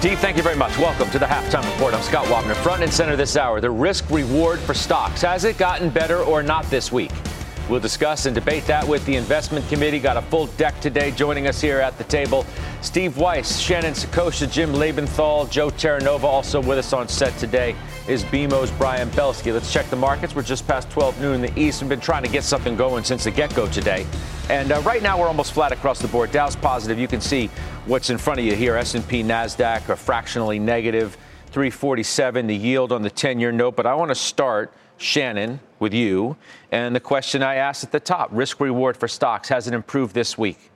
Dee, thank you very much. Welcome to the halftime report. I'm Scott Wapner. Front and center this hour, the risk reward for stocks. Has it gotten better or not this week? We'll discuss and debate that with the investment committee. Got a full deck today. Joining us here at the table, Steve Weiss, Shannon Saccocia, Jim Lebenthal, Joe Terranova. Also with us on set today is BMO's Brian Belski. Let's check the markets. We're just past 12 noon in the East. We've been trying to get something going since the get-go today. And uh, right now we're almost flat across the board. Dow's positive. You can see what's in front of you here. S&P, Nasdaq are fractionally negative. 347 the yield on the 10-year note. But I want to start – Shannon, with you. And the question I asked at the top risk reward for stocks has it improved this week?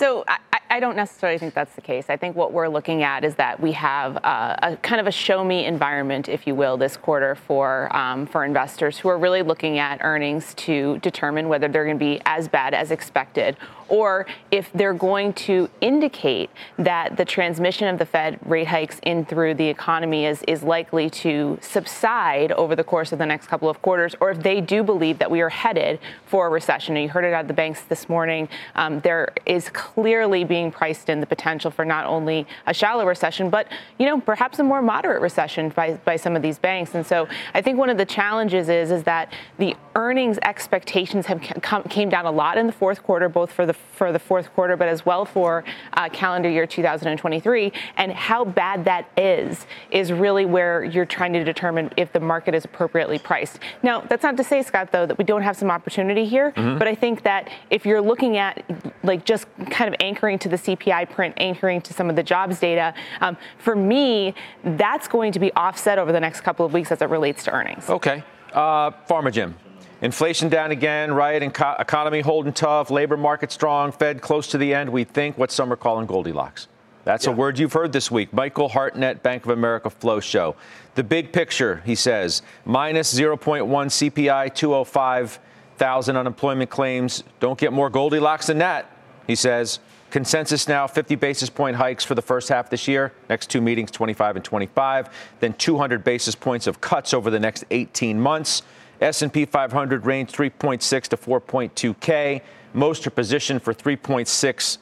So I, I, don't necessarily think that's the case. I think what we're looking at is that we have uh, a kind of a show me environment, if you will, this quarter for um, for investors who are really looking at earnings to determine whether they're going to be as bad as expected or if they're going to indicate that the transmission of the Fed rate hikes in through the economy is, is likely to subside over the course of the next couple of quarters, or if they do believe that we are headed for a recession. And you heard it at the banks this morning. Um, there is clearly being priced in the potential for not only a shallow recession, but you know perhaps a more moderate recession by, by some of these banks. And so I think one of the challenges is is that the earnings expectations have come, came down a lot in the fourth quarter, both for the for the fourth quarter, but as well for uh, calendar year 2023. And how bad that is, is really where you're trying to determine if the market is appropriately priced. Now, that's not to say, Scott, though, that we don't have some opportunity here. Mm-hmm. But I think that if you're looking at like just kind of anchoring to the CPI print, anchoring to some of the jobs data, um, for me, that's going to be offset over the next couple of weeks as it relates to earnings. Okay. Uh, Pharma Jim. Inflation down again, right? economy holding tough, labor market strong, Fed close to the end. We think what some are calling Goldilocks. That's yeah. a word you've heard this week. Michael Hartnett, Bank of America Flow Show. The big picture, he says, minus 0.1 CPI, 205,000 unemployment claims. Don't get more Goldilocks than that, he says. Consensus now 50 basis point hikes for the first half this year. Next two meetings, 25 and 25. Then 200 basis points of cuts over the next 18 months. S&P 500 range 3.6 to 4.2K. Most are positioned for 3.6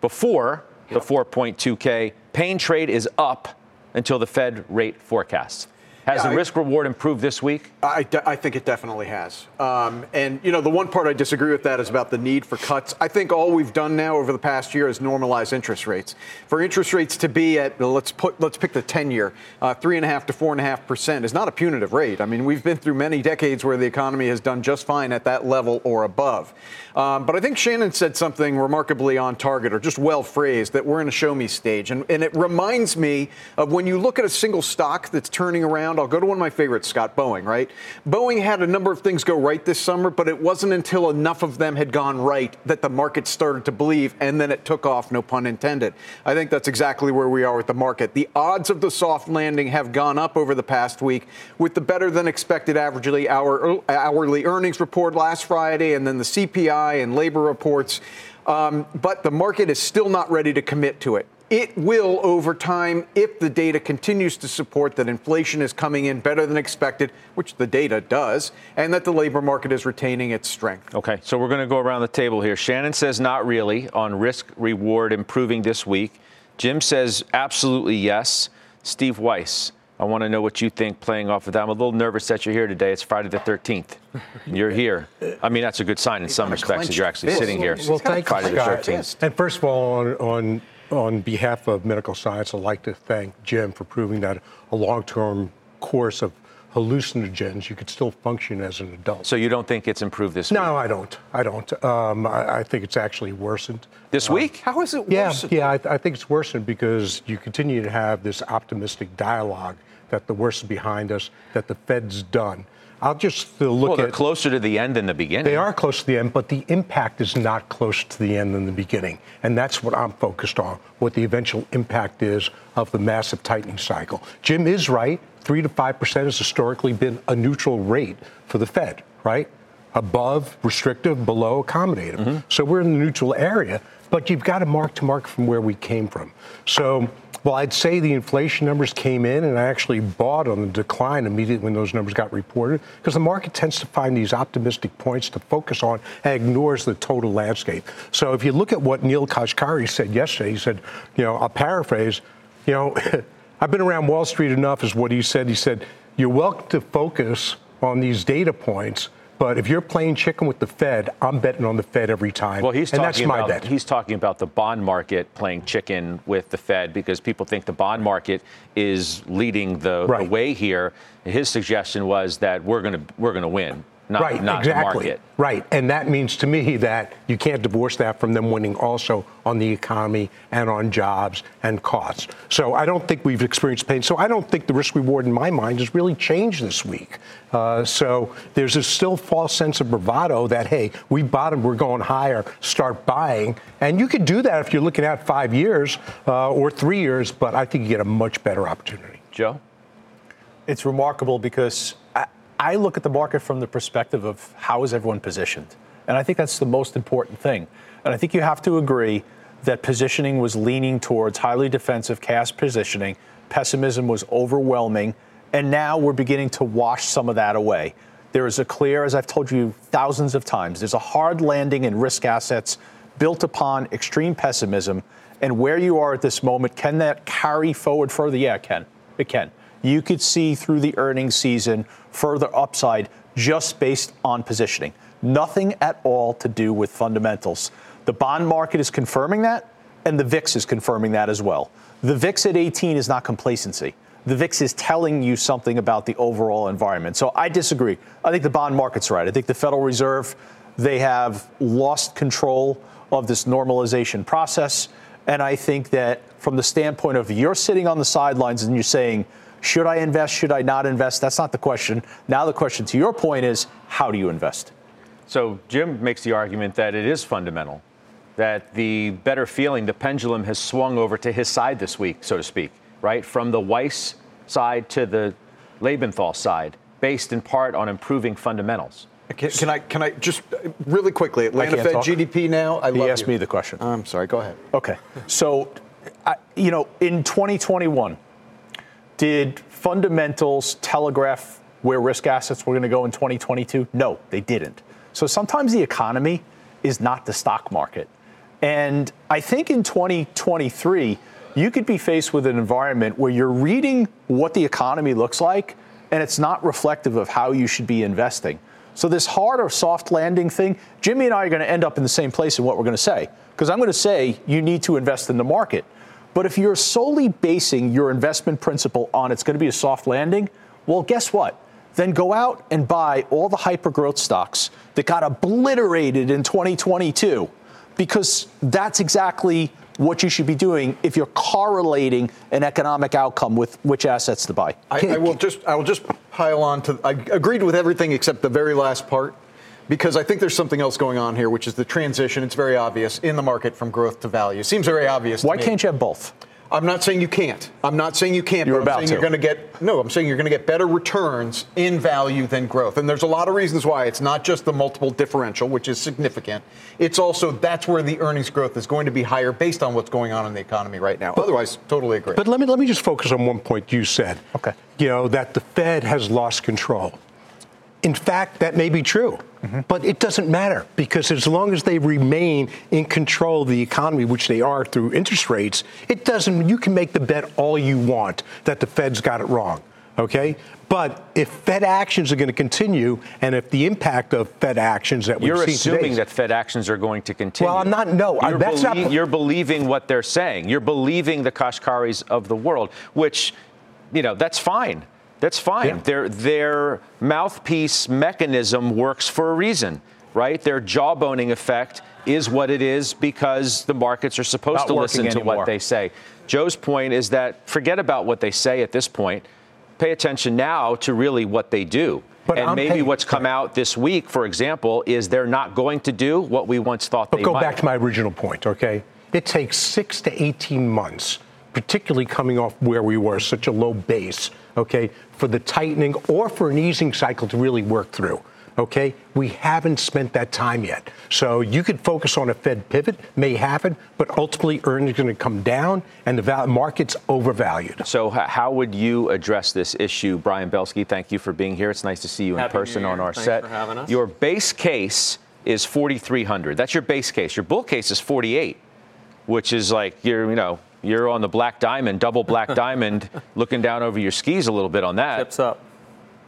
before the 4.2K. Pain trade is up until the Fed rate forecasts. Has yeah, the risk reward improved this week? I, de- I think it definitely has. Um, and, you know, the one part I disagree with that is about the need for cuts. I think all we've done now over the past year is normalize interest rates. For interest rates to be at, let's put, let's pick the 10 year, uh, three and a half to four and a half percent is not a punitive rate. I mean, we've been through many decades where the economy has done just fine at that level or above. Um, but I think Shannon said something remarkably on target or just well phrased that we're in a show me stage. And, and it reminds me of when you look at a single stock that's turning around I'll go to one of my favorites, Scott Boeing, right? Boeing had a number of things go right this summer, but it wasn't until enough of them had gone right that the market started to believe, and then it took off, no pun intended. I think that's exactly where we are with the market. The odds of the soft landing have gone up over the past week with the better than expected averagely hour, hourly earnings report last Friday, and then the CPI and labor reports. Um, but the market is still not ready to commit to it. It will over time if the data continues to support that inflation is coming in better than expected, which the data does, and that the labor market is retaining its strength. Okay, so we're going to go around the table here. Shannon says not really on risk reward improving this week. Jim says absolutely yes. Steve Weiss, I want to know what you think playing off of that. I'm a little nervous that you're here today. It's Friday the 13th. You're here. I mean, that's a good sign in some respects that you're actually sitting here. Well, thank Friday you, Scott. The 13th. And first of all, on, on on behalf of medical science, I'd like to thank Jim for proving that a long-term course of hallucinogens, you could still function as an adult. So you don't think it's improved this no, week? No, I don't. I don't. Um, I, I, think it's actually worsened. This uh, week? How is it yeah, worsened? Yeah, I, I, think it's worsened because you continue to have this optimistic dialogue that the worst is behind us, that the Fed's done. I'll just look well, they're at. closer to the end than the beginning. They are close to the end, but the impact is not close to the end than the beginning. And that's what I'm focused on, what the eventual impact is of the massive tightening cycle. Jim is right. 3 to 5% has historically been a neutral rate for the Fed, right? Above restrictive, below accommodative. Mm-hmm. So we're in the neutral area, but you've got to mark to mark from where we came from. So well, I'd say the inflation numbers came in, and I actually bought on the decline immediately when those numbers got reported, because the market tends to find these optimistic points to focus on and ignores the total landscape. So if you look at what Neil Kashkari said yesterday, he said, you know, I'll paraphrase, you know, I've been around Wall Street enough, is what he said. He said, you're welcome to focus on these data points, but if you're playing chicken with the Fed, I'm betting on the Fed every time. Well, he's and talking that's my about bet. he's talking about the bond market playing chicken with the Fed because people think the bond market is leading the, Right. the way here. His suggestion was that we're going to we're going to win, not right, not exactly. the market. Right, and that means to me that you can't divorce that from them winning also on the economy and on jobs and costs. So I don't think we've experienced pain. So I don't think the risk reward in my mind has really changed this week. Uh, so there's a still false sense of bravado that hey, we bottomed, we're going higher, start buying, and you could do that if you're looking at five years uh, or three years. But I think you get a much better opportunity. Joe, it's remarkable because I, look at the market from the perspective of how is everyone positioned. And I think that's the most important thing. And I think you have to agree that positioning was leaning towards highly defensive cash positioning. Pessimism was overwhelming. And now we're beginning to wash some of that away. There is a clear, as I've told you thousands of times, there's a hard landing in risk assets built upon extreme pessimism. And where you are at this moment, can that carry forward further? Yeah, it can. It can. You could see through the earnings season further upside just based on positioning. Nothing at all to do with fundamentals. The bond market is confirming that, and the VIX is confirming that as well. The VIX at 18 is not complacency. The VIX is telling you something about the overall environment. So I disagree. I think the bond market's right. I think the Federal Reserve, they have lost control of this normalization process. And I think that from the standpoint of you're sitting on the sidelines and you're saying, should I invest? Should I not invest? That's not the question. Now, the question to your point is, how do you invest? So Jim makes the argument that it is fundamental, that the better feeling, the pendulum has swung over to his side this week, so to speak, right? From the Weiss side to the Lebenthal side, based in part on improving fundamentals. Can, can I can I just really quickly Atlanta can't Fed talk. GDP now? I He love asked you. me the question. I'm sorry. Go ahead. Okay. So, I, you know, in 2021, did fundamentals telegraph where risk assets were going to go in 2022? No, they didn't. So sometimes the economy is not the stock market. And I think in 2023, you could be faced with an environment where you're reading what the economy looks like, and it's not reflective of how you should be investing. So, this hard or soft landing thing, Jimmy and I are going to end up in the same place in what we're going to say. Because I'm going to say you need to invest in the market. But if you're solely basing your investment principle on it's going to be a soft landing, well, guess what? Then go out and buy all the hyper growth stocks that got obliterated in 2022 because that's exactly what you should be doing if you're correlating an economic outcome with which assets to buy. I, I will just I will just pile on to I agreed with everything except the very last part because I think there's something else going on here, which is the transition. It's very obvious in the market from growth to value. Seems very obvious. to Why can't you have both? I'm not saying you can't. I'm not saying you can't. You're but about to. you're going to get no. I'm saying you're going to get better returns in value than growth, and there's a lot of reasons why. It's not just the multiple differential, which is significant. It's also that's where the earnings growth is going to be higher based on what's going on in the economy right now. Otherwise, totally agree. But let me let me just focus on one point you said. Okay. You know that the Fed has lost control. In fact, that may be true, but it doesn't matter because as long as they remain in control of the economy, which they are through interest rates, it doesn't. You can make the bet all you want that the Fed's got it wrong. Okay. But if Fed actions are going to continue, and if the impact of Fed actions that we've You're seen assuming today, that Fed actions are going to continue. Well, I'm not- no, You're, that's not- you're believing what they're saying. You're believing the Kashkaris of the world, which, you know, that's fine. That's fine. Yeah. Their their mouthpiece mechanism works for a reason, right? Their jawboning effect is what it is because the markets are supposed Not to listen to what they say. Joe's point is that forget about what they say at this point. Pay attention now to really what they do. But and I'm maybe paying, what's come out this week, for example, is they're not going to do what we once thought but they go back to my original point, okay? It takes six to 18 months, particularly coming off where we were, such a low base, okay, for the tightening or for an easing cycle to really work through okay? We haven't spent that time yet. So you could focus on a Fed pivot, may happen, but ultimately earnings are going to come down and the market's overvalued. So how would you address this issue? Brian Belski, thank you for being here. It's nice to see you Happy in person on our Thanks set. For having us. Your base case is 4,300. That's your base case. Your bull case is 48, which is like you're, you know, you're on the black diamond, double black diamond, looking down over your skis a little bit on that. Tips up.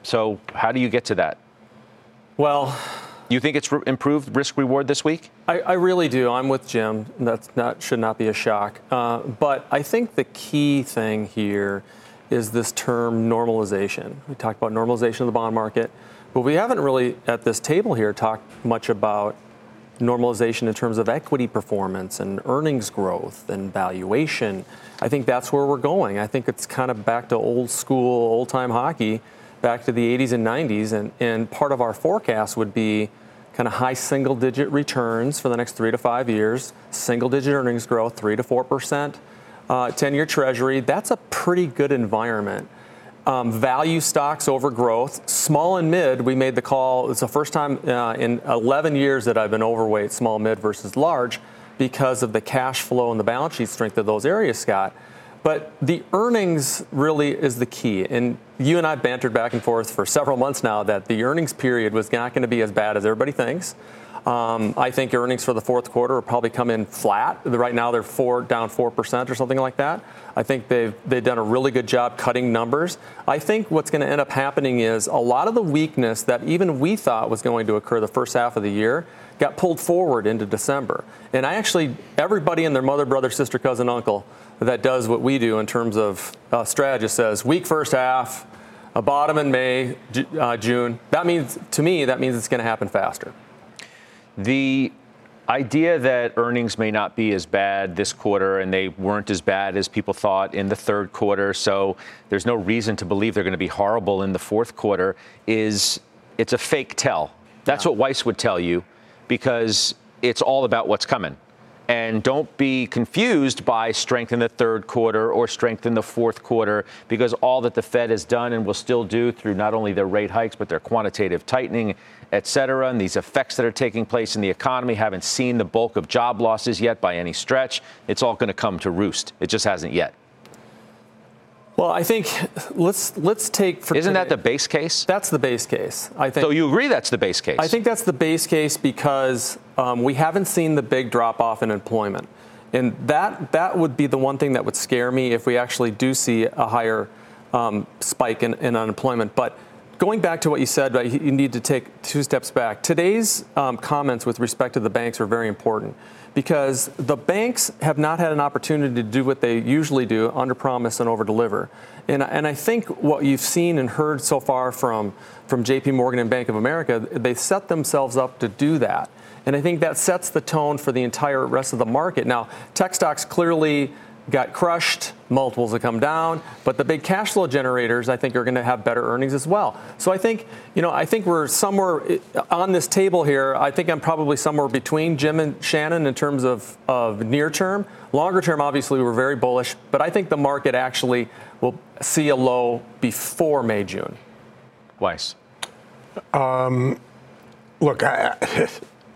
So how do you get to that? Well, you think it's re- improved risk reward this week? I, I, really do. I'm with Jim. That not should not be a shock. Uh, but I think the key thing here is this term normalization. We talked about normalization of the bond market, but we haven't really at this table here talked much about normalization in terms of equity performance and earnings growth and valuation. I think that's where we're going. I think it's kind of back to old school, old time hockey back to the 80s and 90s. And, and part of our forecast would be kind of high single digit returns for the next three to five years, single digit earnings growth, three to 4%, 10 year treasury. That's a pretty good environment. Um, value stocks over growth, small and mid. We made the call. It's the first time uh, in 11 years that I've been overweight small, mid versus large because of the cash flow and the balance sheet strength of those areas, Scott. But the earnings really is the key. And you and I bantered back and forth for several months now that the earnings period was not going to be as bad as everybody thinks. Um, I think earnings for the fourth quarter will probably come in flat. Right now they're four down four percent or something like that. I think they've they've done a really good job cutting numbers. I think what's going to end up happening is a lot of the weakness that even we thought was going to occur the first half of the year got pulled forward into December. And I actually everybody and their mother, brother, sister, cousin, uncle that does what we do in terms of uh, says weak first half, a bottom in May, uh, June. That means to me that means it's going to happen faster. The idea that earnings may not be as bad this quarter and they weren't as bad as people thought in the third quarter, so there's no reason to believe they're going to be horrible in the fourth quarter is it's a fake tell. That's yeah. what Weiss would tell you because it's all about what's coming. And don't be confused by strength in the third quarter or strength in the fourth quarter, because all that the Fed has done and will still do through not only their rate hikes, but their quantitative tightening, et cetera, and these effects that are taking place in the economy haven't seen the bulk of job losses yet by any stretch. It's all going to come to roost. It just hasn't yet. Well, I think let's let's take for Isn't today, that the base case? That's the base case. I think. So you agree that's the base case? I think that's the base case because um, we haven't seen the big drop off in employment, and that that would be the one thing that would scare me if we actually do see a higher um, spike in, in, unemployment. But going back to what you said, you need to take two steps back. Today's um, comments with respect to the banks are very important because the banks have not had an opportunity to do what they usually do under promise and over deliver. And, and I think what you've seen and heard so far from, from JP Morgan and Bank of America, they set themselves up to do that. And I think that sets the tone for the entire rest of the market. Now, tech stocks clearly got crushed, multiples have come down, but the big cash flow generators I think are going to have better earnings as well. So I think, you know, I think we're somewhere on this table here. I think I'm probably somewhere between Jim and Shannon in terms of, of near term. Longer term, obviously, we're very bullish, but I think the market actually will see a low before May, June. Weiss. Um, look, I,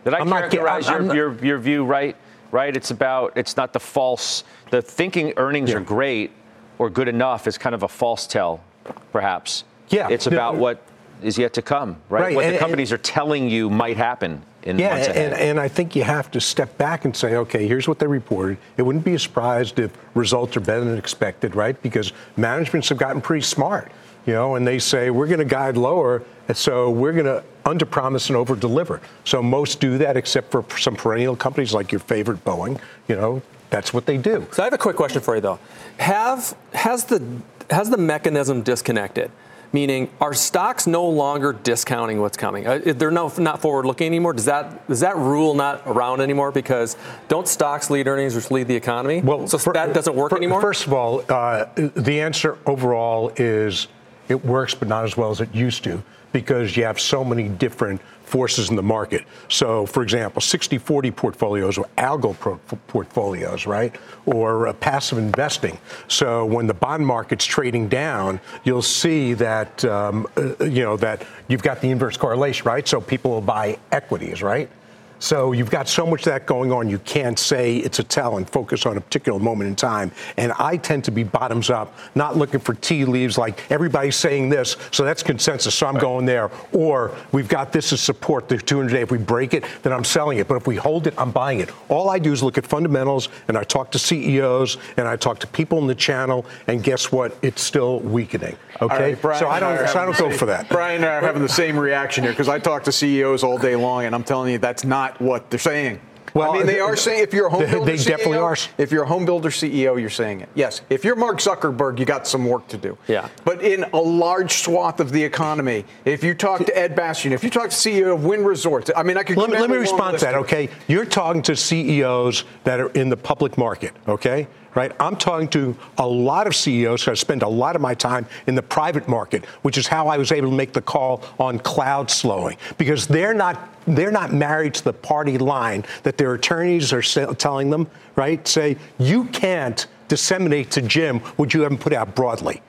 did I I'm characterize not, I'm, your, I'm your, your view right? right? It's about, it's not the false, the thinking earnings yeah. are great or good enough is kind of a false tell, perhaps. Yeah. It's about no, what is yet to come, right? right. What and, the companies and, are telling you might happen in yeah, months ahead. And, and I think you have to step back and say, okay, here's what they reported. It wouldn't be a surprise if results are better than expected, right? Because managements have gotten pretty smart, you know, and they say we're going to guide lower, and so we're going to under promise and over deliver. So most do that, except for some perennial companies like your favorite Boeing. You know, that's what they do. So I have a quick question for you though. Have has the has the mechanism disconnected? Meaning, are stocks no longer discounting what's coming? Uh, they're no, not forward looking anymore. Does that is that rule not around anymore? Because don't stocks lead earnings, which lead the economy? Well, so for, that doesn't work for, anymore. First of all, uh, the answer overall is it works, but not as well as it used to because you have so many different forces in the market. So, for example, 60 40 portfolios or algo pro- portfolios, right? Or uh, passive investing. So, when the bond market's trading down, you'll see that, um, uh, you know, that you've got the inverse correlation, right? So, people will buy equities, right? So you've got so much of that going on, you can't say it's a tell and focus on a particular moment in time. And I tend to be bottoms up, not looking for tea leaves like everybody's saying this, so that's consensus, so I'm right. going there. Or we've got this as support, the 200 day. If we break it, then I'm selling it. But if we hold it, I'm buying it. All I do is look at fundamentals, and I talk to CEOs, and I talk to people in the channel, and guess what? It's still weakening. Okay, right, so I don't, so I don't go for that. Brian and I are having the same reaction here because I talk to CEOs all day long, and I'm telling you that's not what they're saying. Well, I mean, they are saying if you're a home builder they, CEO, are. If you're a home builder CEO, you're saying it. Yes. If you're Mark Zuckerberg, you got some work to do. Yeah. But in a large swath of the economy, if you talk to Ed Bastian, if you talk to CEO of Wynn Resorts, I mean, I could. Let, me, let me respond to that. Okay, you're talking to CEOs that are in the public market. Okay right? I'm talking to a lot of CEOs who I spend a lot of my time in the private market, which is how I was able to make the call on cloud slowing because they're not they're not married to the party line that their attorneys are telling them, right? Say you can't disseminate to Jim what you haven't put out broadly.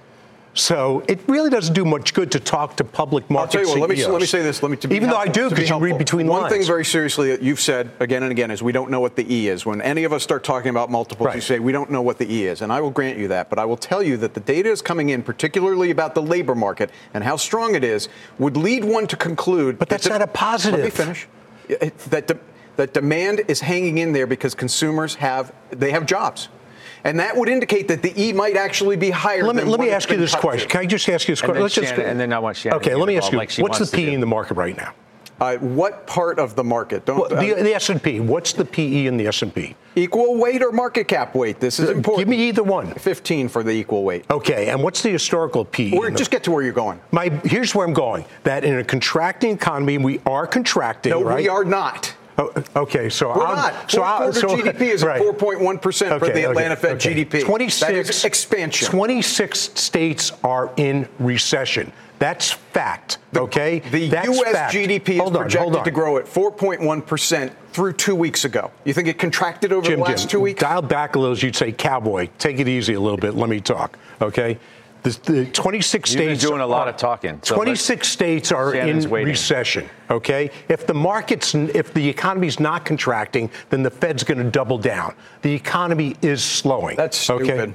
So it really doesn't do much good to talk to public market I'll tell you what, let me, let me say this. Let me, Even though I do, because be you read between One lines. thing very seriously that you've said again and again is we don't know what the E is. When any of us start talking about multiples, right. you say we don't know what the E is. And I will grant you that. But I will tell you that the data is coming in, particularly about the labor market and how strong it is, would lead one to conclude. But that's that not a positive. Let me finish. That, de- that demand is hanging in there because consumers have, they have jobs. And that would indicate that the E might actually be higher. Let me, let me ask you this question. To. Can I just ask you this question? Let's Shannon, just, and then I want Shannon. Okay, let me ask you. Like what's the PE in the market right now? Uh, what part of the market? Don't, well, the, uh, the S&P. What's the PE in the S&P? Equal weight or market cap weight? This is important. Give me either one. 15 for the equal weight. Okay, and what's the historical PE? Or just get to where you're going. My here's where I'm going. That in a contracting economy, we are contracting. No, right? we are not. Oh, okay, so we're I'm, not. So quarter so, GDP is right. at 4.1 percent for the Atlanta Fed okay. GDP. 26 that is expansion. 26 states are in recession. That's fact. The, okay, the That's U.S. fact. GDP hold is on, projected to grow at 4.1 percent through two weeks ago. You think it contracted over Jim, the last Jim, two weeks? Dial back a little. as You'd say, "Cowboy, take it easy a little bit. Let me talk." Okay. The, the 26 You've states been doing a lot are, of talking. So 26 states are Shannon's in waiting. recession. Okay, if the markets, if the economy's not contracting, then the Fed's going to double down. The economy is slowing. That's stupid. Okay?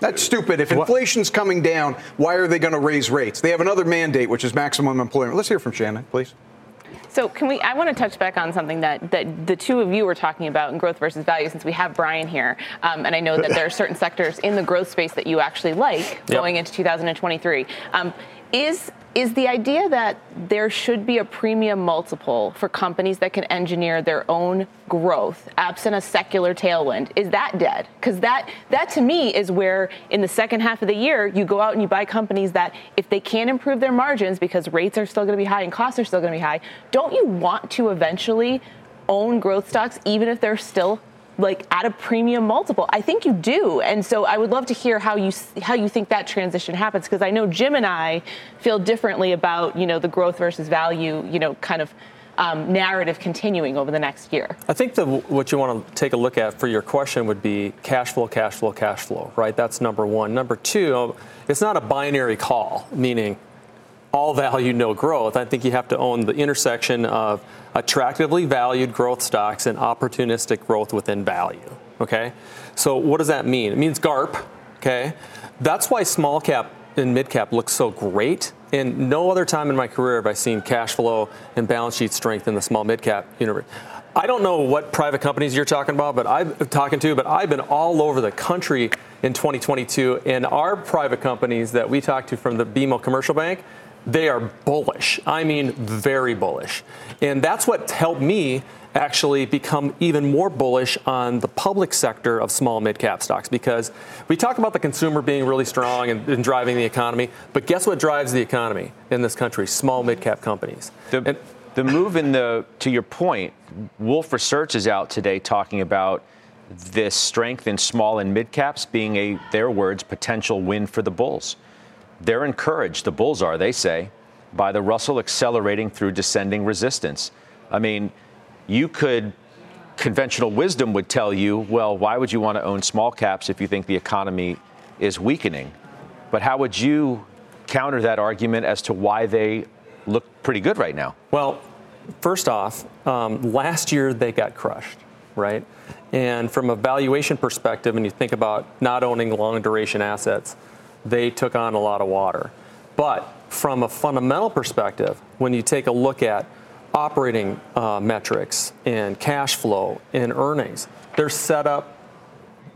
That's stupid. If inflation's coming down, why are they going to raise rates? They have another mandate, which is maximum employment. Let's hear from Shannon, please. So can we? I want to touch back on something that, that the two of you were talking about in growth versus value, since we have Brian here, um, and I know that there are certain sectors in the growth space that you actually like yep. going into 2023. Um, is is the idea that there should be a premium multiple for companies that can engineer their own growth absent a secular tailwind? Is that dead? Because that that to me is where in the second half of the year you go out and you buy companies that if they can't improve their margins because rates are still going to be high and costs are still going to be high don't you want to eventually own growth stocks even if they're still like at a premium multiple. I think you do, and so I would love to hear how you how you think that transition happens because I know Jim and I feel differently about you know the growth versus value you know kind of. Um, narrative continuing over the next year. I think the, what you want to take a look at for your question would be cash flow, cash flow, cash flow, right? That's number one. Number two, it's not a binary call, meaning all value, no growth. I think you have to own the intersection of attractively valued growth stocks and opportunistic growth within value. Okay? So what does that mean? It means GARP. Okay? That's why small cap and mid cap looks so great. And no other time in my career have I seen cash flow and balance sheet strength in the small mid cap universe. I don't know what private companies you're talking about, but I'm talking to, but I've been all over the country in 2022, and our private companies that we talk to from the BMO Commercial Bank, they are bullish. I mean, very bullish. And that's what helped me actually become even more bullish on the public sector of small mid cap stocks because we talk about the consumer being really strong and, and, driving the economy, but guess what drives the economy in this country? Small mid cap companies. The, and, the move in the, to your point, Wolfe Research is out today talking about this strength in small and mid caps being a, their words, potential win for the bulls they're encouraged, the bulls are, they say, by the Russell accelerating through descending resistance. I mean, you could, conventional wisdom would tell you, well, why would you want to own small caps if you think the economy is weakening? But how would you counter that argument as to why they look pretty good right now? Well, first off, um, last year they got crushed, right? And from a valuation perspective, and you think about not owning long duration assets, they took on a lot of water. But from a fundamental perspective, when you take a look at operating uh, metrics and cash flow and earnings, they're set up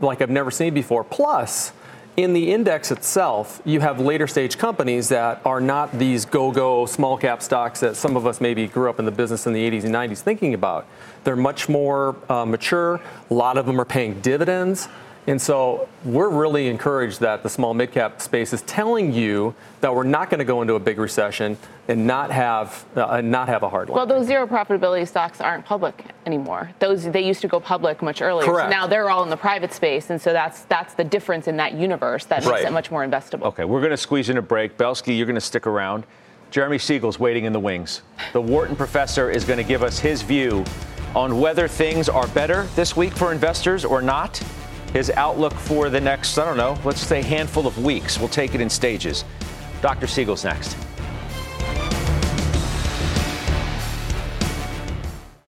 like I've never seen before. Plus, in the index itself, you have later stage companies that are not these go go small cap stocks that some of us maybe grew up in the business in the 80s and 90s thinking about. They're much more uh, mature. A lot of them are paying dividends. And so we're really encouraged that the small mid cap space is telling you that we're not going to go into a big recession and not have uh, not have a hard line. Well, those zero profitability stocks aren't public anymore. Those they used to go public much earlier. Correct. So now they're all in the private space, and so that's that's the difference in that universe that makes Right. it much more investable. Okay, we're going to squeeze in a break. Belski, you're going to stick around. Jeremy Siegel's waiting in the wings. The Wharton professor is going to give us his view on whether things are better this week for investors or not. His outlook for the next, I don't know, let's say handful of weeks. We'll take it in stages. Dr. Siegel's next.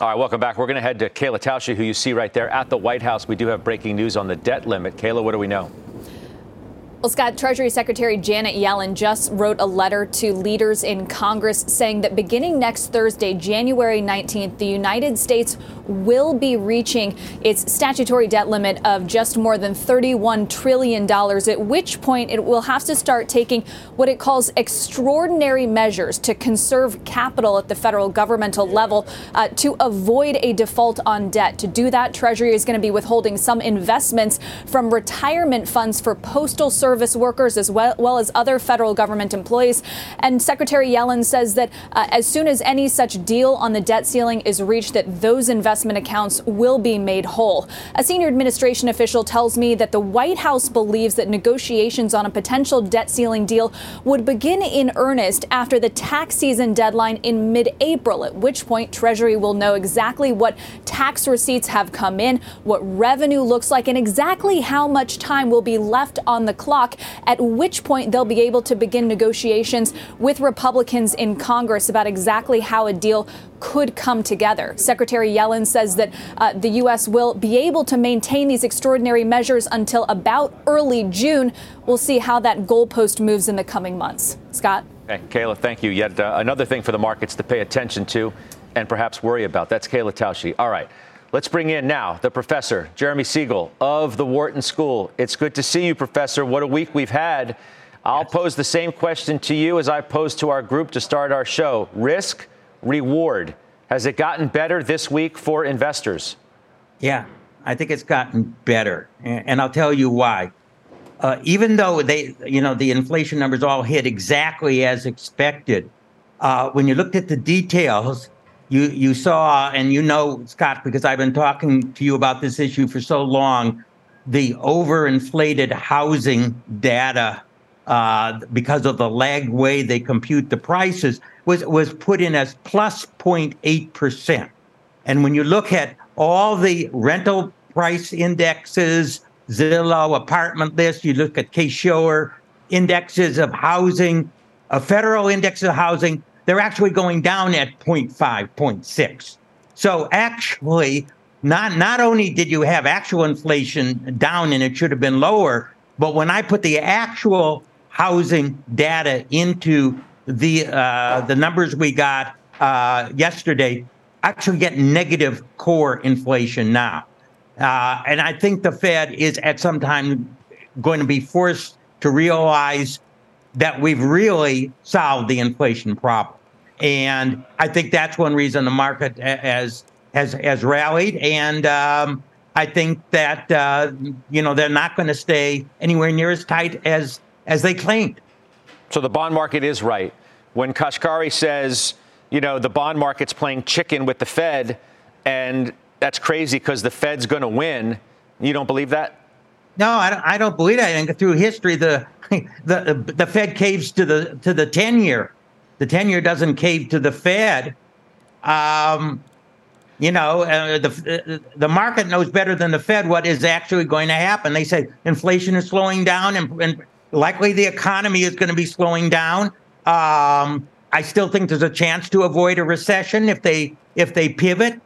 All right, welcome back. We're going to head to Kayla Tausche, who you see right there at the White House. We do have breaking news on the debt limit. Kayla, what do we know? Well, Scott, Treasury Secretary Janet Yellen just wrote a letter to leaders in Congress saying that beginning next Thursday, January 19th, the United States will be reaching its statutory debt limit of just more than $31 trillion, at which point it will have to start taking what it calls extraordinary measures to conserve capital at the federal governmental level uh, to avoid a default on debt. To do that, Treasury is going to be withholding some investments from retirement funds for postal service workers as well, well as other federal government employees. And Secretary Yellen says that uh, as soon as any such deal on the debt ceiling is reached, that those investment accounts will be made whole. A senior administration official tells me that the White House believes that negotiations on a potential debt ceiling deal would begin in earnest after the tax season deadline in mid April, at which point Treasury will know exactly what tax receipts have come in, what revenue looks like, and exactly how much time will be left on the clock, at which point they'll be able to begin negotiations with Republicans in Congress about exactly how a deal could come together. Secretary Yellen says that uh, the U.S. will be able to maintain these extraordinary measures until about early June. We'll see how that goalpost moves in the coming months. Scott? Okay, Kayla, thank you. Yet uh, another thing for the markets to pay attention to and perhaps worry about. That's Kayla Tausche. All right. Let's bring in now the professor, Jeremy Siegel of the Wharton School. It's good to see you, Professor. What a week we've had. I'll pose the same question to you as I posed to our group to start our show. Risk, reward. Has it gotten better this week for investors? Yeah, I think it's gotten better. And and I'll tell you why. Uh, even though they, you know, the inflation numbers all hit exactly as expected, uh, when you looked at the details, you you saw, and you know, Scott, because I've been talking to you about this issue for so long, the overinflated housing data uh, because of the lagged way they compute the prices was was put in as plus 0.8 percent. And when you look at all the rental price indexes, Zillow apartment list, you look at Case-Shiller indexes of housing, a federal index of housing, they're actually going down at 0.5, 0.6. So actually, not not only did you have actual inflation down and it should have been lower, but when I put the actual housing data into the uh, the numbers we got uh, yesterday, actually get negative core inflation now. Uh, and I think the Fed is at some time going to be forced to realize that we've really solved the inflation problem. And I think that's one reason the market has has has rallied. And um, I think that uh, you know they're not going to stay anywhere near as tight as as they claimed. So the bond market is right when Kashkari says, you know, the bond market's playing chicken with the Fed, and that's crazy because the Fed's going to win. You don't believe that? No, I don't, I don't believe that. Think through history, the the the Fed caves to the to the ten year. The ten year doesn't cave to the Fed. Um, you know, uh, the the market knows better than the Fed what is actually going to happen. They say inflation is slowing down, and, and likely the economy is going to be slowing down. Um, I still think there's a chance to avoid a recession if they if they pivot.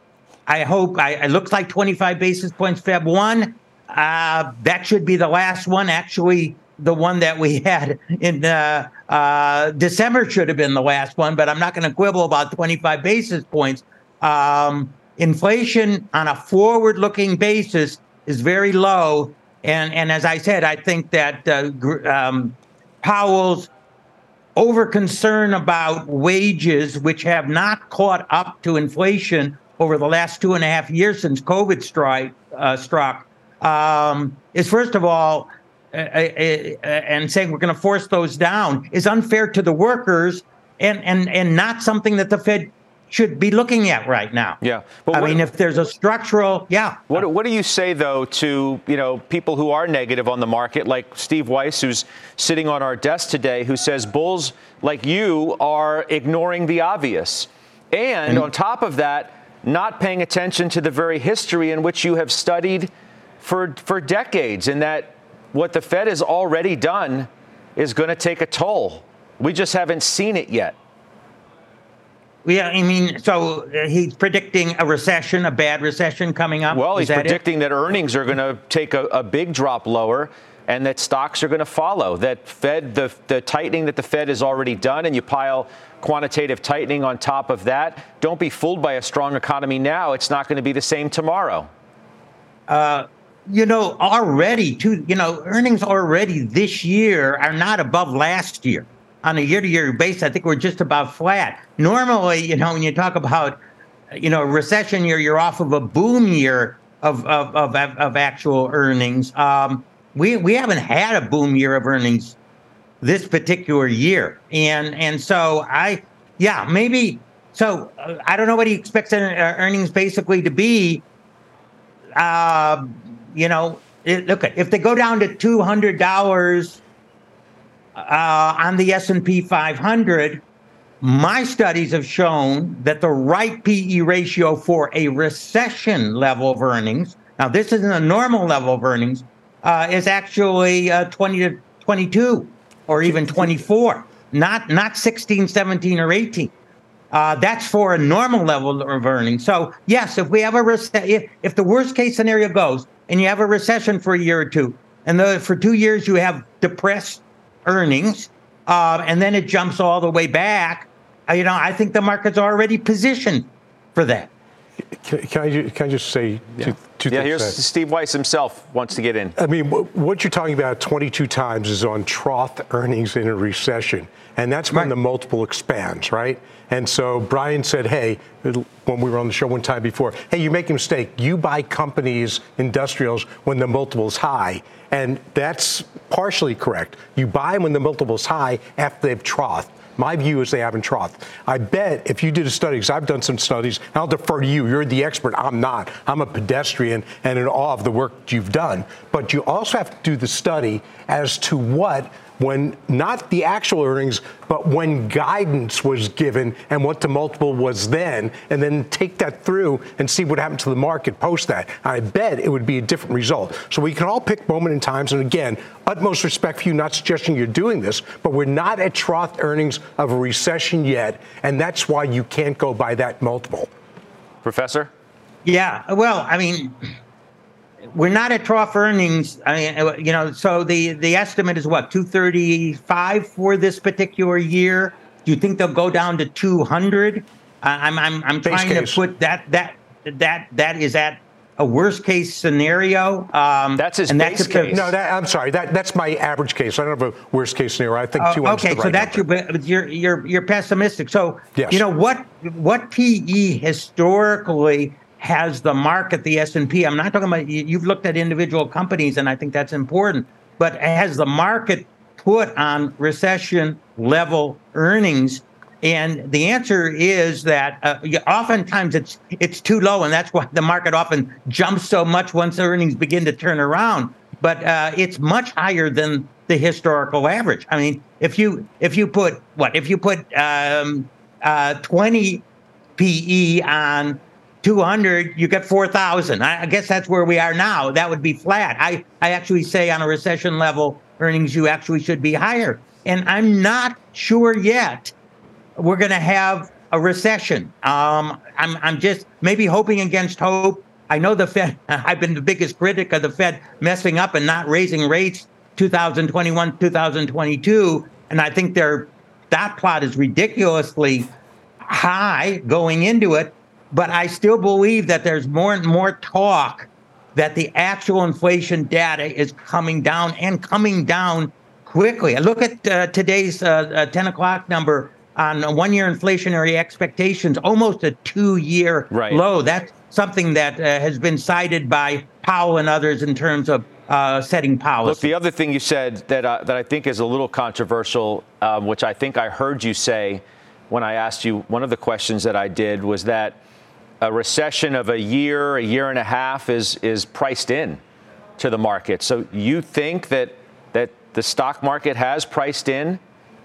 I hope. I, it looks like 25 basis points Feb one. Uh, that should be the last one. Actually, the one that we had in uh, uh, December should have been the last one. But I'm not going to quibble about 25 basis points. Um, inflation on a forward-looking basis is very low, and and as I said, I think that uh, um, Powell's over concern about wages, which have not caught up to inflation over the last two and a half years since COVID strike, uh, struck, um, is first of all, uh, uh, uh and saying we're going to force those down is unfair to the workers and, and, and not something that the Fed should be looking at right now. Yeah. But I mean, if there's a structural, yeah. What, what do you say, though, to, you know, people who are negative on the market, like Steve Weiss, who's sitting on our desk today, who says bulls like you are ignoring the obvious. And, and on top of that, not paying attention to the very history in which you have studied for, for decades, and that what the Fed has already done is going to take a toll. We just haven't seen it yet. Yeah, I mean, so uh, he's predicting a recession, a bad recession coming up. Well, he's that predicting it? that earnings are going to take a, a, big drop lower and that stocks are going to follow. That Fed, the, the tightening that the Fed has already done, and you pile quantitative tightening on top of that. Don't be fooled by a strong economy now. It's not going to be the same tomorrow. Uh, you know, already, too, you know, earnings already this year are not above last year on a year-to-year basis, I think we're just about flat. Normally, you know, when you talk about, you know, recession year, you're off of a boom year of of of, of actual earnings. Um, we we haven't had a boom year of earnings this particular year, and and so I, yeah, maybe. So uh, I don't know what he expects uh, earnings basically to be. Uh, you know, it, look, if they go down to two hundred dollars uh, on the S&P 500, my studies have shown that the right PE ratio for a recession level of earnings, now this isn't a normal level of earnings, uh, is actually uh, 20 to 22 or even 24, not not 16, 17, or 18. Uh, that's for a normal level of earnings. So yes, if we have a rece- if, if the worst case scenario goes and you have a recession for a year or two, and the, for two years you have depressed earnings, uh, and then it jumps all the way back. Uh, you know, I think the market's already positioned for that. Can, can, I, can I just say yeah. two, two yeah, things? here's Steve Weiss himself wants to get in. I mean, what you're talking about 22 times is on trough earnings in a recession. And that's when right. the multiple expands, right? And so Brian said, hey, when we were on the show one time before, hey, you make a mistake. You buy companies, industrials, when the multiple's high. And that's partially correct. You buy them when the multiple's high after they've troughed. My view is they haven't troughed. I bet if you did a study, because I've done some studies, I'll defer to you. You're the expert. I'm not. I'm a pedestrian and in awe of the work you've done. But you also have to do the study as to what when not the actual earnings, but when guidance was given and what the multiple was then, and then take that through and see what happened to the market post that. I bet it would be a different result. So we can all pick moment in times, and again, utmost respect for you, not suggesting you're doing this, but we're not at trough earnings of a recession yet, and that's why you can't go by that multiple. Professor? Yeah, well, I mean, we're not at trough earnings. I mean, uh, you know, so the the estimate is what 235 for this particular year. Do you think they'll go down to 200? I'm I'm I'm trying to put that that that that is at a worst case scenario. Um, that's his and base that's case. No, that, I'm sorry. That that's my average case. I don't have a worst case scenario. I think uh, 200. Okay, right so that's number. your you're you're you're pessimistic. So yes. you know what what PE historically has the market, the S&P. I'm not talking about you've looked at individual companies and I think that's important, but has the market put on recession level earnings? And the answer is that uh, oftentimes it's it's too low, and that's why the market often jumps so much once earnings begin to turn around. But uh, it's much higher than the historical average. I mean, if you if you put what if you put um, uh, 20 PE on 200, you get 4,000. I, I guess that's where we are now. That would be flat. I, I actually say on a recession level, earnings you actually should be higher. And I'm not sure yet we're going to have a recession. Um, I'm, I'm just maybe hoping against hope. I know the Fed, I've been the biggest critic of the Fed messing up and not raising rates 2021, 2022. And I think their dot plot is ridiculously high going into it. But I still believe that there's more and more talk that the actual inflation data is coming down and coming down quickly. I look at uh, today's uh, uh, 10 o'clock number on one year inflationary expectations, almost a two year right. low. That's something that uh, has been cited by Powell and others in terms of uh, setting policy. Look, the other thing you said that, uh, that I think is a little controversial, um, which I think I heard you say when I asked you, one of the questions that I did was that a recession of a year, a year and a half is is priced in to the market. So you think that that the stock market has priced in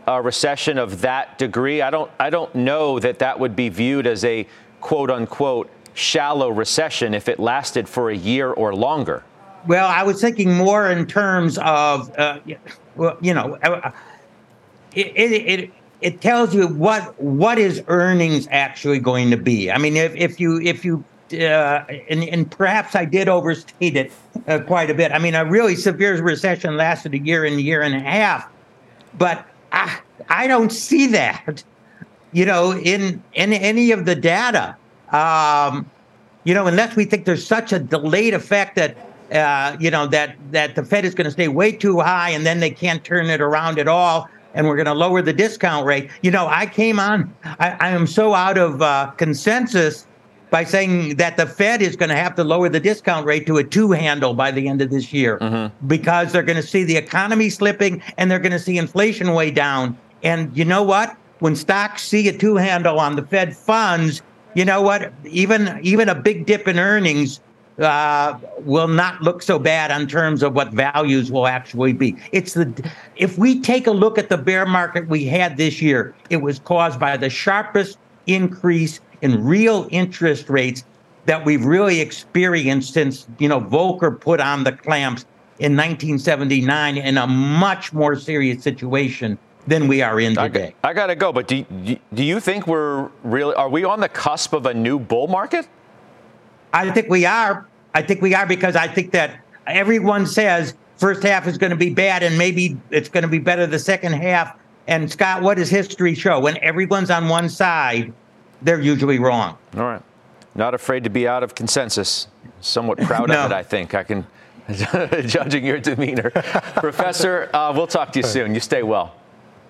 a recession of that degree? I don't I don't know that that would be viewed as a quote unquote shallow recession if it lasted for a year or longer. Well, I was thinking more in terms of, uh, well, you know, uh, it, it, it it tells you what what is earnings actually going to be. I mean, if, if you if you uh, and, and perhaps I did overstate it uh, quite a bit. I mean, a really severe recession lasted a year and a year and a half, but I I don't see that, you know, in in any of the data. Um, you know, unless we think there's such a delayed effect that uh, you know that that the Fed is going to stay way too high and then they can't turn it around at all and we're going to lower the discount rate. You know, I came on, I, I am so out of uh, consensus by saying that the Fed is going to have to lower the discount rate to a two handle by the end of this year mm-hmm. because they're going to see the economy slipping and they're going to see inflation way down. And you know what? When stocks see a two handle on the Fed funds, you know what? Even even a big dip in earnings uh, will not look so bad in terms of what values will actually be. It's the if we take a look at the bear market we had this year, it was caused by the sharpest increase in real interest rates that we've really experienced since you know Volcker put on the clamps in 1979 in a much more serious situation than we are in today. I, I got to go, but do, do you think we're really are we on the cusp of a new bull market? I think we are. I think we are because I think that everyone says first half is going to be bad and maybe it's going to be better the second half. And Scott, what does history show? When everyone's on one side, they're usually wrong. All right. Not afraid to be out of consensus. Somewhat proud no. of it, I think. I can, judging your demeanor. Professor, uh, we'll talk to you soon. You stay well.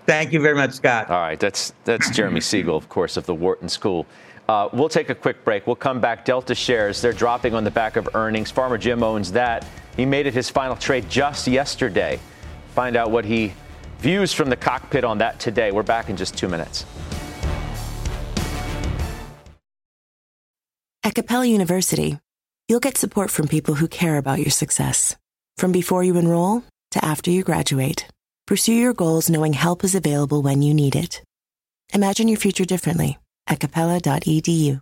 Thank you very much, Scott. All right. That's, that's Jeremy Siegel, of course, of the Wharton School. Uh, we'll take a quick break. We'll come back. Delta shares, they're dropping on the back of earnings. Farmer Jim owns that. He made it his final trade just yesterday. Find out what he views from the cockpit on that today. We're back in just two minutes. At Capella University, you'll get support from people who care about your success. From before you enroll to after you graduate, pursue your goals knowing help is available when you need it. Imagine your future differently at capella.edu.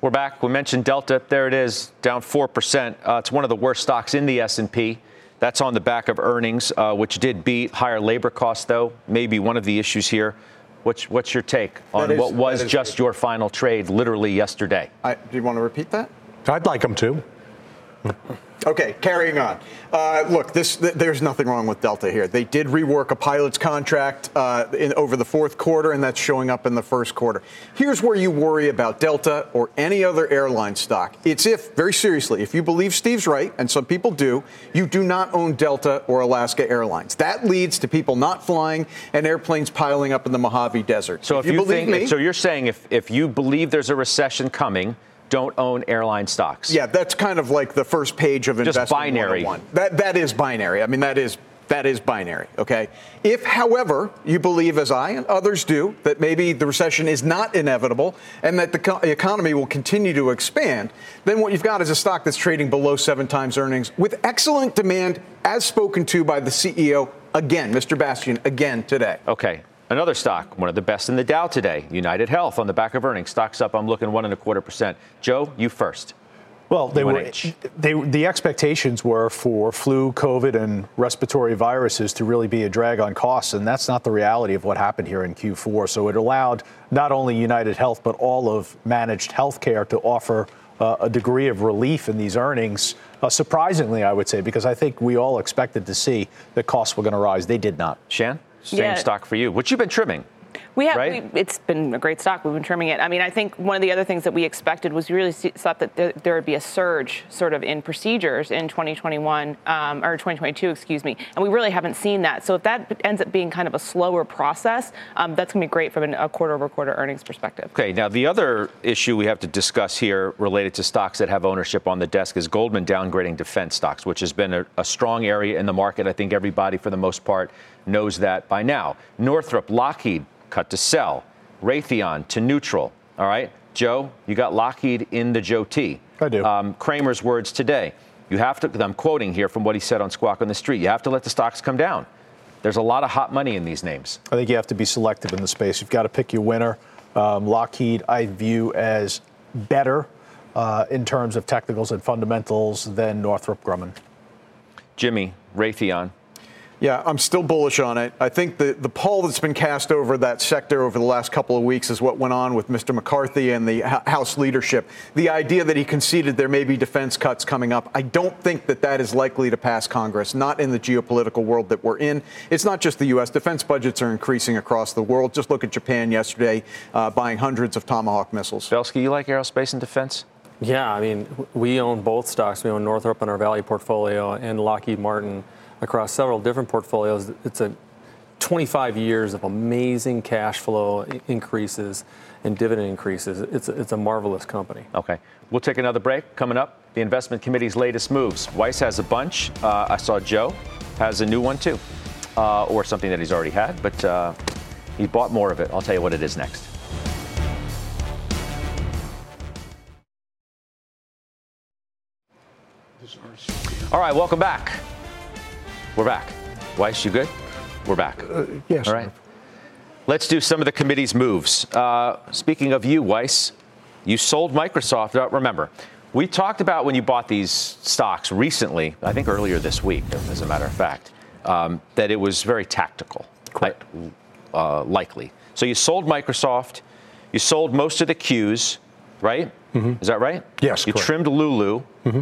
We're back. We mentioned Delta. There it is, down 4%. Uh, it's one of the worst stocks in the S&P. That's on the back of earnings, uh, which did beat higher labor costs, though. Maybe one of the issues here. What's, what's your take on is, what was just your final trade literally yesterday? I, do you want to repeat that? I'd like them to. Okay, carrying on. Uh, look, this th- there's nothing wrong with Delta here. They did rework a pilot's contract uh, in, over the fourth quarter, and that's showing up in the first quarter. Here's where you worry about Delta or any other airline stock. It's if, very seriously, if you believe Steve's right, and some people do, you do not own Delta or Alaska Airlines. That leads to people not flying and airplanes piling up in the Mojave Desert. So if, if you, you think, me, so you're saying if if you believe there's a recession coming don't own airline stocks. Yeah, that's kind of like the first page of Just investment binary. Oh that that is binary. I mean, that is that is binary, okay? If, however, you believe, as I and others do, that maybe the recession is not inevitable and that the co- economy will continue to expand, then what you've got is a stock that's trading below seven times earnings with excellent demand, as spoken to by the CEO again, Mr. Bastian, again today. Okay. Another stock, one of the best in the Dow today, United Health on the back of earnings. Stocks up, I'm looking one and a quarter percent. Joe, you first. Well, they were, they, the expectations were for flu, COVID, and respiratory viruses to really be a drag on costs, and that's not the reality of what happened here in Q4. So it allowed not only United Health, but all of managed healthcare to offer uh, a degree of relief in these earnings. Uh, surprisingly, I would say, because I think we all expected to see that costs were going to rise. They did not. Shan? Same yeah. stock for you, which you've been trimming. We have. Right? We, it's been a great stock. We've been trimming it. I mean, I think one of the other things that we expected was we really thought that there, there would be a surge, sort of, in procedures in 2021 um, or 2022, excuse me, and we really haven't seen that. So if that ends up being kind of a slower process, um, that's going to be great from a quarter-over-quarter earnings perspective. Okay. Now the other issue we have to discuss here, related to stocks that have ownership on the desk, is Goldman downgrading defense stocks, which has been a, a strong area in the market. I think everybody, for the most part, knows that by now. Northrop, Lockheed cut to sell. Raytheon to neutral. All right. Joe, you got Lockheed in the Joe T. I do. Um, Cramer's words today. You have to, I'm quoting here from what he said on Squawk on the Street. You have to let the stocks come down. There's a lot of hot money in these names. I think you have to be selective in the space. You've got to pick your winner. Um, Lockheed, I view as better uh, in terms of technicals and fundamentals than Northrop Grumman. Jimmy, Raytheon, yeah, I'm still bullish on it. I think the, the pall that's been cast over that sector over the last couple of weeks is what went on with Mr. McCarthy and the House leadership. The idea that he conceded there may be defense cuts coming up, I don't think that that is likely to pass Congress, not in the geopolitical world that we're in. It's not just the U.S. Defense budgets are increasing across the world. Just look at Japan yesterday, uh, buying hundreds of Tomahawk missiles. Belski, you like aerospace and defense? Yeah, I mean, we own both stocks. We own Northrop in our Value portfolio and Lockheed Martin across several different portfolios. It's a 25 years of amazing cash flow increases and dividend increases. It's a, it's a marvelous company. Okay. We'll take another break. Coming up, the investment committee's latest moves. Weiss has a bunch. Uh, I saw Joe has a new one too, uh, or something that he's already had, but uh, he bought more of it. I'll tell you what it is next. All right, welcome back. We're back. Weiss, you good? We're back. Uh, yes. All right. Let's do some of the committee's moves. Uh, speaking of you, Weiss, you sold Microsoft. Uh, remember, we talked about when you bought these stocks recently, I think earlier this week, as a matter of fact, um, that it was very tactical. Correct. Uh, likely. So you sold Microsoft. You sold most of the Qs, right? Mm-hmm. Is that right? Yes. You correct. trimmed Lulu. Mm-hmm.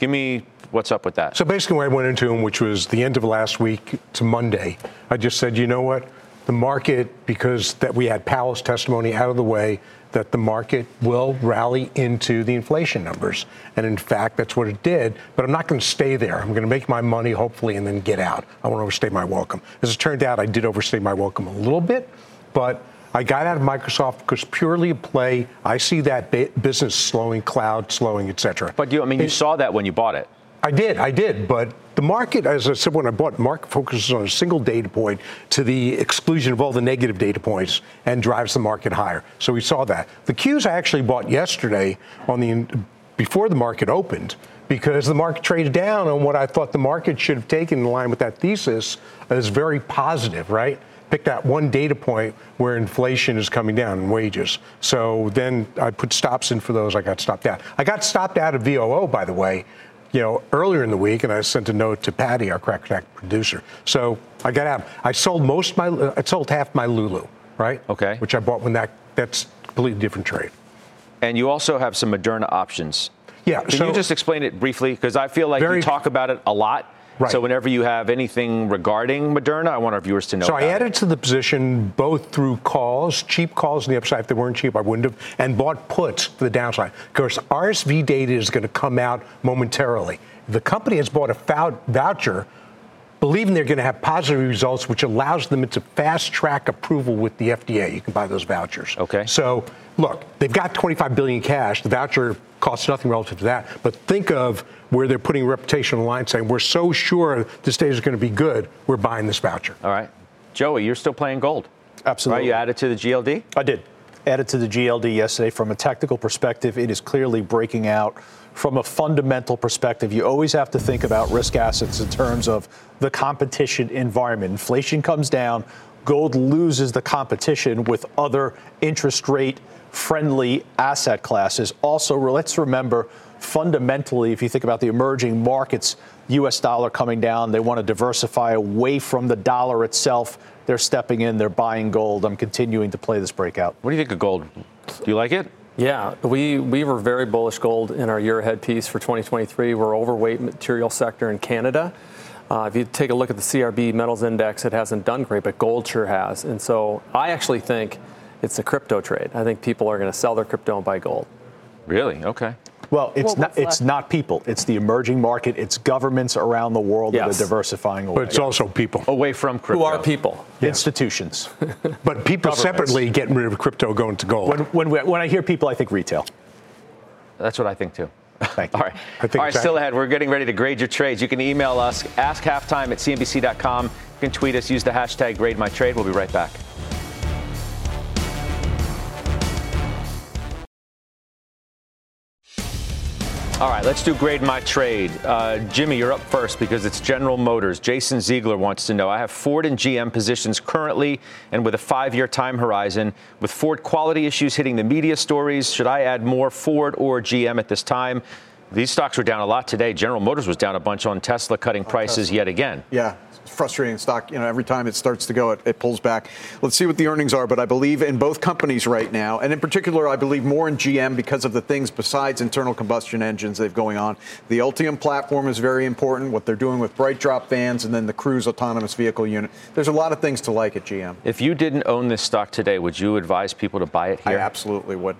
Give me what's up with that? So basically, when I went into them, which was the end of last week to Monday, I just said, you know what? The market, because that we had Powell's testimony out of the way, that the market will rally into the inflation numbers. And in fact, that's what it did. But I'm not going to stay there. I'm going to make my money, hopefully, and then get out. I won't overstay my welcome. As it turned out, I did overstay my welcome a little bit, but I got out of Microsoft because purely a play. I see that business slowing, cloud slowing, et cetera. But you, I mean, you saw that when you bought it. I did, I did. But the market, as I said when I bought, market focuses on a single data point to the exclusion of all the negative data points and drives the market higher. So we saw that. The Qs I actually bought yesterday on the before the market opened because the market traded down on what I thought the market should have taken in line with that thesis is very positive, right? Pick that one data point where inflation is coming down in wages. So then I put stops in for those. I got stopped out. I got stopped out of VOO, by the way, you know, earlier in the week, and I sent a note to Patty, our Crack Attack producer. So I got out. I sold most my, I sold half my Lulu, right? Okay. Which I bought when that, that's a completely different trade. And you also have some Moderna options. Yeah. Can so, you just explain it briefly? Because I feel like Very- you talk about it a lot. Right. So whenever you have anything regarding Moderna, I want our viewers to know. So I about it. added to the position both through calls, cheap calls on the upside. If they weren't cheap, I wouldn't have, and bought puts for the downside. Of course, RSV data is going to come out momentarily. The company has bought a voucher, believing they're going to have positive results, which allows them to fast track approval with the FDA. You can buy those vouchers. Okay. So look, they've got 25 billion cash. The voucher costs nothing relative to that. But think of where they're putting reputation on the line, saying we're so sure this data is going to be good, we're buying this voucher. All right. Joey, you're still playing gold. Absolutely. Right? You added to the GLD? I did. Added to the GLD yesterday. From a technical perspective, it is clearly breaking out. From a fundamental perspective, you always have to think about risk assets in terms of the competition environment. Inflation comes down, gold loses the competition with other interest rate friendly asset classes. Also, let's remember fundamentally, if you think about the emerging markets, US dollar coming down, they want to diversify away from the dollar itself. They're stepping in, they're buying gold. I'm continuing to play this breakout. What do you think of gold? Do you like it? Yeah, we, we were very bullish gold in our year ahead piece for 2023. We're overweight material sector in Canada. Uh, if you take a look at the CRB metals index, it hasn't done great, but gold sure has. And so I actually think it's a crypto trade. I think people are going to sell their crypto and buy gold. Really? Okay. Well, it's Well, not what's it's not people. It's the emerging market. It's governments around the world Yes. that are diversifying away. But it's also people. Away from crypto. Who are people? institutions. But people separately getting rid of crypto going to gold. when when, we, when I hear people, I think retail. That's what I think too. Thank you. All right. I think All right, it's still ahead. We're getting ready to grade your trades. You can email us, ask halftime at cnbc.com. You can tweet us, use the hashtag grade my trade. We'll be right back. All right, let's do grade my trade. Uh, Jimmy, you're up first because it's General Motors. Jason Ziegler wants to know I have Ford and GM positions currently and with a five year time horizon. With Ford quality issues hitting the media stories, should I add more Ford or GM at this time? These stocks were down a lot today. General Motors was down a bunch on Tesla cutting prices yet again. Yeah, frustrating stock. You know, every time it starts to go, it, it pulls back. Let's see what the earnings are. But I believe in both companies right now, and in particular, I believe more in GM because of the things besides internal combustion engines they've going on. The Ultium platform is very important. What they're doing with BrightDrop vans, and then the Cruise autonomous vehicle unit. There's a lot of things to like at GM. If you didn't own this stock today, would you advise people to buy it I here? absolutely would.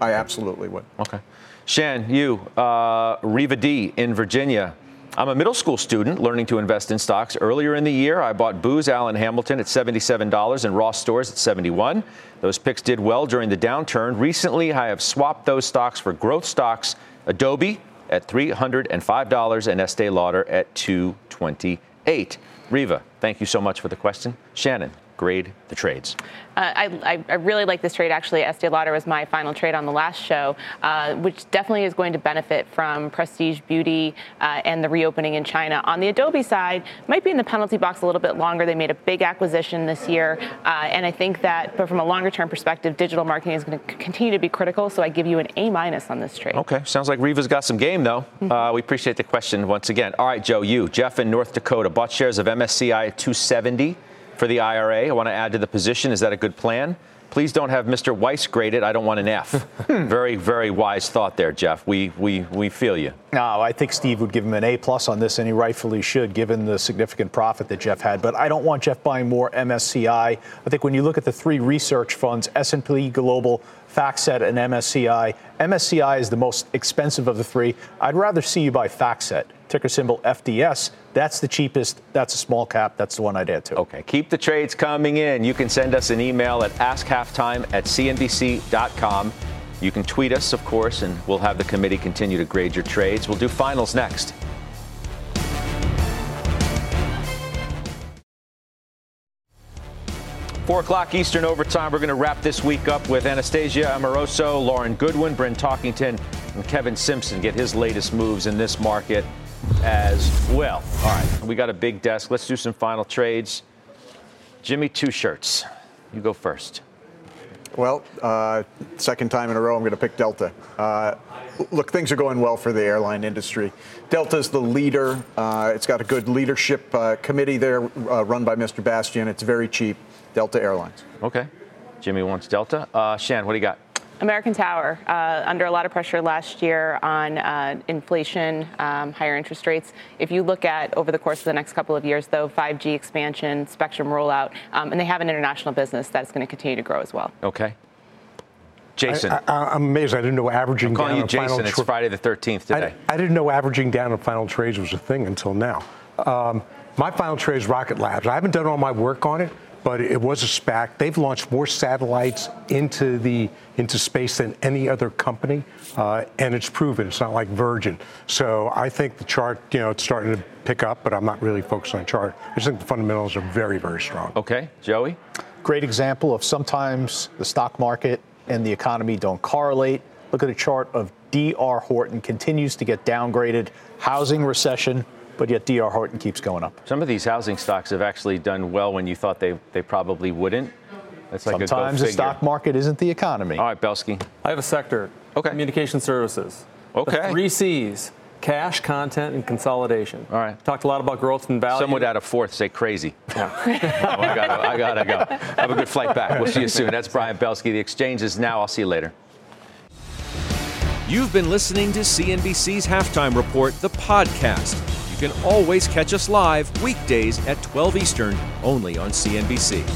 I absolutely would. Okay. Shan, you, uh, Riva D in Virginia. I'm a middle school student learning to invest in stocks. Earlier in the year, I bought Booz Allen Hamilton at $77 and Ross Stores at 71. Those picks did well during the downturn. Recently, I have swapped those stocks for growth stocks. Adobe at $305 and Estee Lauder at 228. Riva, thank you so much for the question. Shannon, grade the trades. Uh, I, I, I really like this trade. Actually, Estee Lauder was my final trade on the last show, uh, which definitely is going to benefit from prestige beauty uh, and the reopening in China. On the Adobe side, might be in the penalty box a little bit longer. They made a big acquisition this year, uh, and I think that, but from a longer term perspective, digital marketing is going to continue to be critical. So I give you an A minus on this trade. Okay, sounds like Riva's got some game, though. Uh, we appreciate the question once again. All right, Joe, you, Jeff in North Dakota, bought shares of MSCI at 270 for the IRA. I want to add to the position. Is that a good plan? Please don't have Mr. Weiss graded. I don't want an F. very, very wise thought there, Jeff. We, we, we feel you. No, I think Steve would give him an A plus on this, and he rightfully should, given the significant profit that Jeff had. But I don't want Jeff buying more MSCI. I think when you look at the three research funds, S&P Global, FactSet, and MSCI, MSCI is the most expensive of the three. I'd rather see you buy FactSet, ticker symbol FDS. That's the cheapest. That's a small cap. That's the one I'd add to. Okay. Keep the trades coming in. You can send us an email at askhalftime at cnbc.com. You can tweet us, of course, and we'll have the committee continue to grade your trades. We'll do finals next. Four o'clock Eastern overtime. We're going to wrap this week up with Anastasia Amoroso, Lauren Goodwin, Bryn Talkington, and Kevin Simpson. Get his latest moves in this market as well. All right, we got a big desk. Let's do some final trades. Jimmy, two shirts. You go first. Well, uh, second time in a row, I'm going to pick Delta. Uh, look, things are going well for the airline industry. Delta's the leader. Uh, it's got a good leadership uh, committee there uh, run by Mr. Bastian. It's very cheap. Delta Airlines. Okay. Jimmy wants Delta. Uh, Shan, what do you got? American Tower, uh, under a lot of pressure last year on uh, inflation, um, higher interest rates. If you look at over the course of the next couple of years, though, 5G expansion, spectrum rollout, um, and they have an international business that's going to continue to grow as well. Okay. Jason. I, am amazed. I didn't know averaging I'm calling down you Jason. It's Friday the 13th today. I, I, didn't know averaging down on final trades was a thing until now. Um, my final trade is Rocket Labs. I haven't done all my work on it, but it was a SPAC. They've launched more satellites into the into space than any other company, uh, and it's proven. It's not like Virgin. So I think the chart, you know, it's starting to pick up, but I'm not really focused on the chart. I just think the fundamentals are very, very strong. Okay, Joey. Great example of sometimes the stock market and the economy don't correlate. Look at a chart of DR Horton continues to get downgraded. Housing recession but yet DR Horton keeps going up. Some of these housing stocks have actually done well when you thought they, they probably wouldn't. That's like Sometimes the stock market isn't the economy. All right, Belski. I have a sector. Okay. Communication services. Okay. The three C's. Cash, content, and consolidation. All right. Talked a lot about growth and value. Some would add a fourth, say crazy. Yeah. oh, I, gotta, I gotta go. Have a good flight back. We'll see you soon. That's Brian Belski. The exchange is now. I'll see you later. You've been listening to CNBC's Halftime Report, the podcast. You can always catch us live weekdays at 12 Eastern, only on CNBC.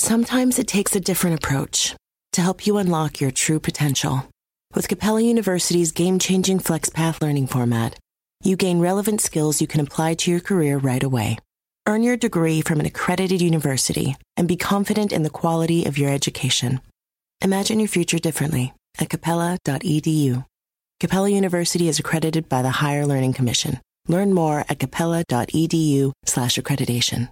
Sometimes it takes a different approach to help you unlock your true potential. With Capella University's game changing FlexPath learning format, you gain relevant skills you can apply to your career right away. Earn your degree from an accredited university and be confident in the quality of your education. Imagine your future differently at capella.edu. Capella University is accredited by the Higher Learning Commission. Learn more at capella.edu/accreditation.